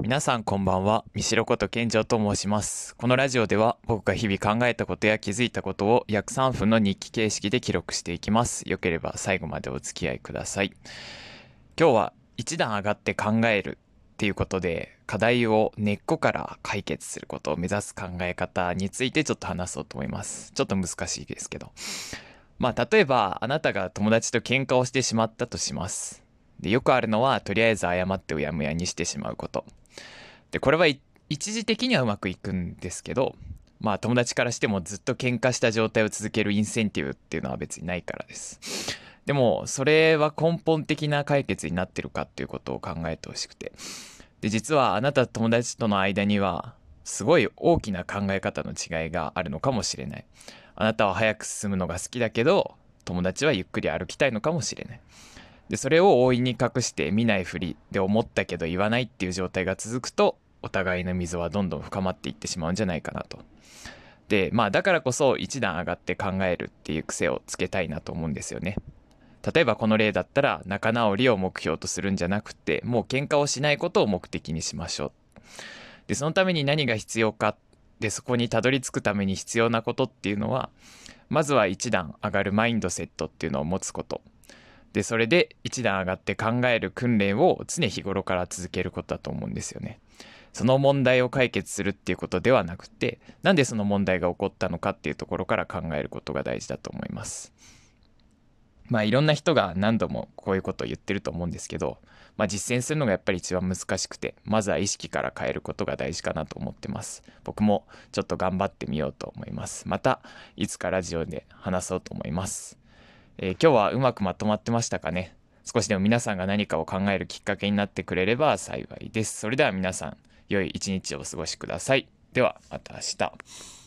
皆さんこんばんは、三代こと健城と申します。このラジオでは僕が日々考えたことや気づいたことを約3分の日記形式で記録していきます。よければ最後までお付き合いください。今日は一段上がって考えるっていうことで課題を根っこから解決することを目指す考え方についてちょっと話そうと思います。ちょっと難しいですけど。まあ例えばあなたが友達と喧嘩をしてしまったとします。でよくあるのはとりあえず謝ってうやむやにしてしまうこと。でこれは一時的にはうまくいくんですけどまあ友達からしてもずっと喧嘩した状態を続けるインセンティブっていうのは別にないからです。でもそれは根本的な解決になってるかっていうことを考えてほしくて。で実はあなたと友達との間にはすごい大きな考え方の違いがあるのかもしれない。あなたは早く進むのが好きだけど友達はゆっくり歩きたいのかもしれない。でそれを強引に隠して見ないふりで思ったけど言わないっていう状態が続くとお互いの溝はどんどん深まっていってしまうんじゃないかなと。でまあだからこそ一段上がって考えるっていう癖をつけたいなと思うんですよね。例えばこの例だったら仲直りを目標とするんじゃなくてもう喧嘩をしないことを目的にしましょう。でそのために何が必要かでそこにたどり着くために必要なことっていうのはまずは一段上がるマインドセットっていうのを持つこと。でそれで一段上がって考える訓練を常日頃から続けることだと思うんですよね。その問題を解決するっていうことではなくてなんでその問題が起こったのかっていうところから考えることが大事だと思います。まあいろんな人が何度もこういうことを言ってると思うんですけど、まあ、実践するのがやっぱり一番難しくてまずは意識から変えることが大事かなと思ってます僕もちょっと頑張ってみようと思いますまたいつかラジオで話そうと思いますえー今日はうまくまとまってましたかね？少しでも皆さんが何かを考えるきっかけになってくれれば幸いです。それでは皆さん良い一日をお過ごしください。ではまた明日。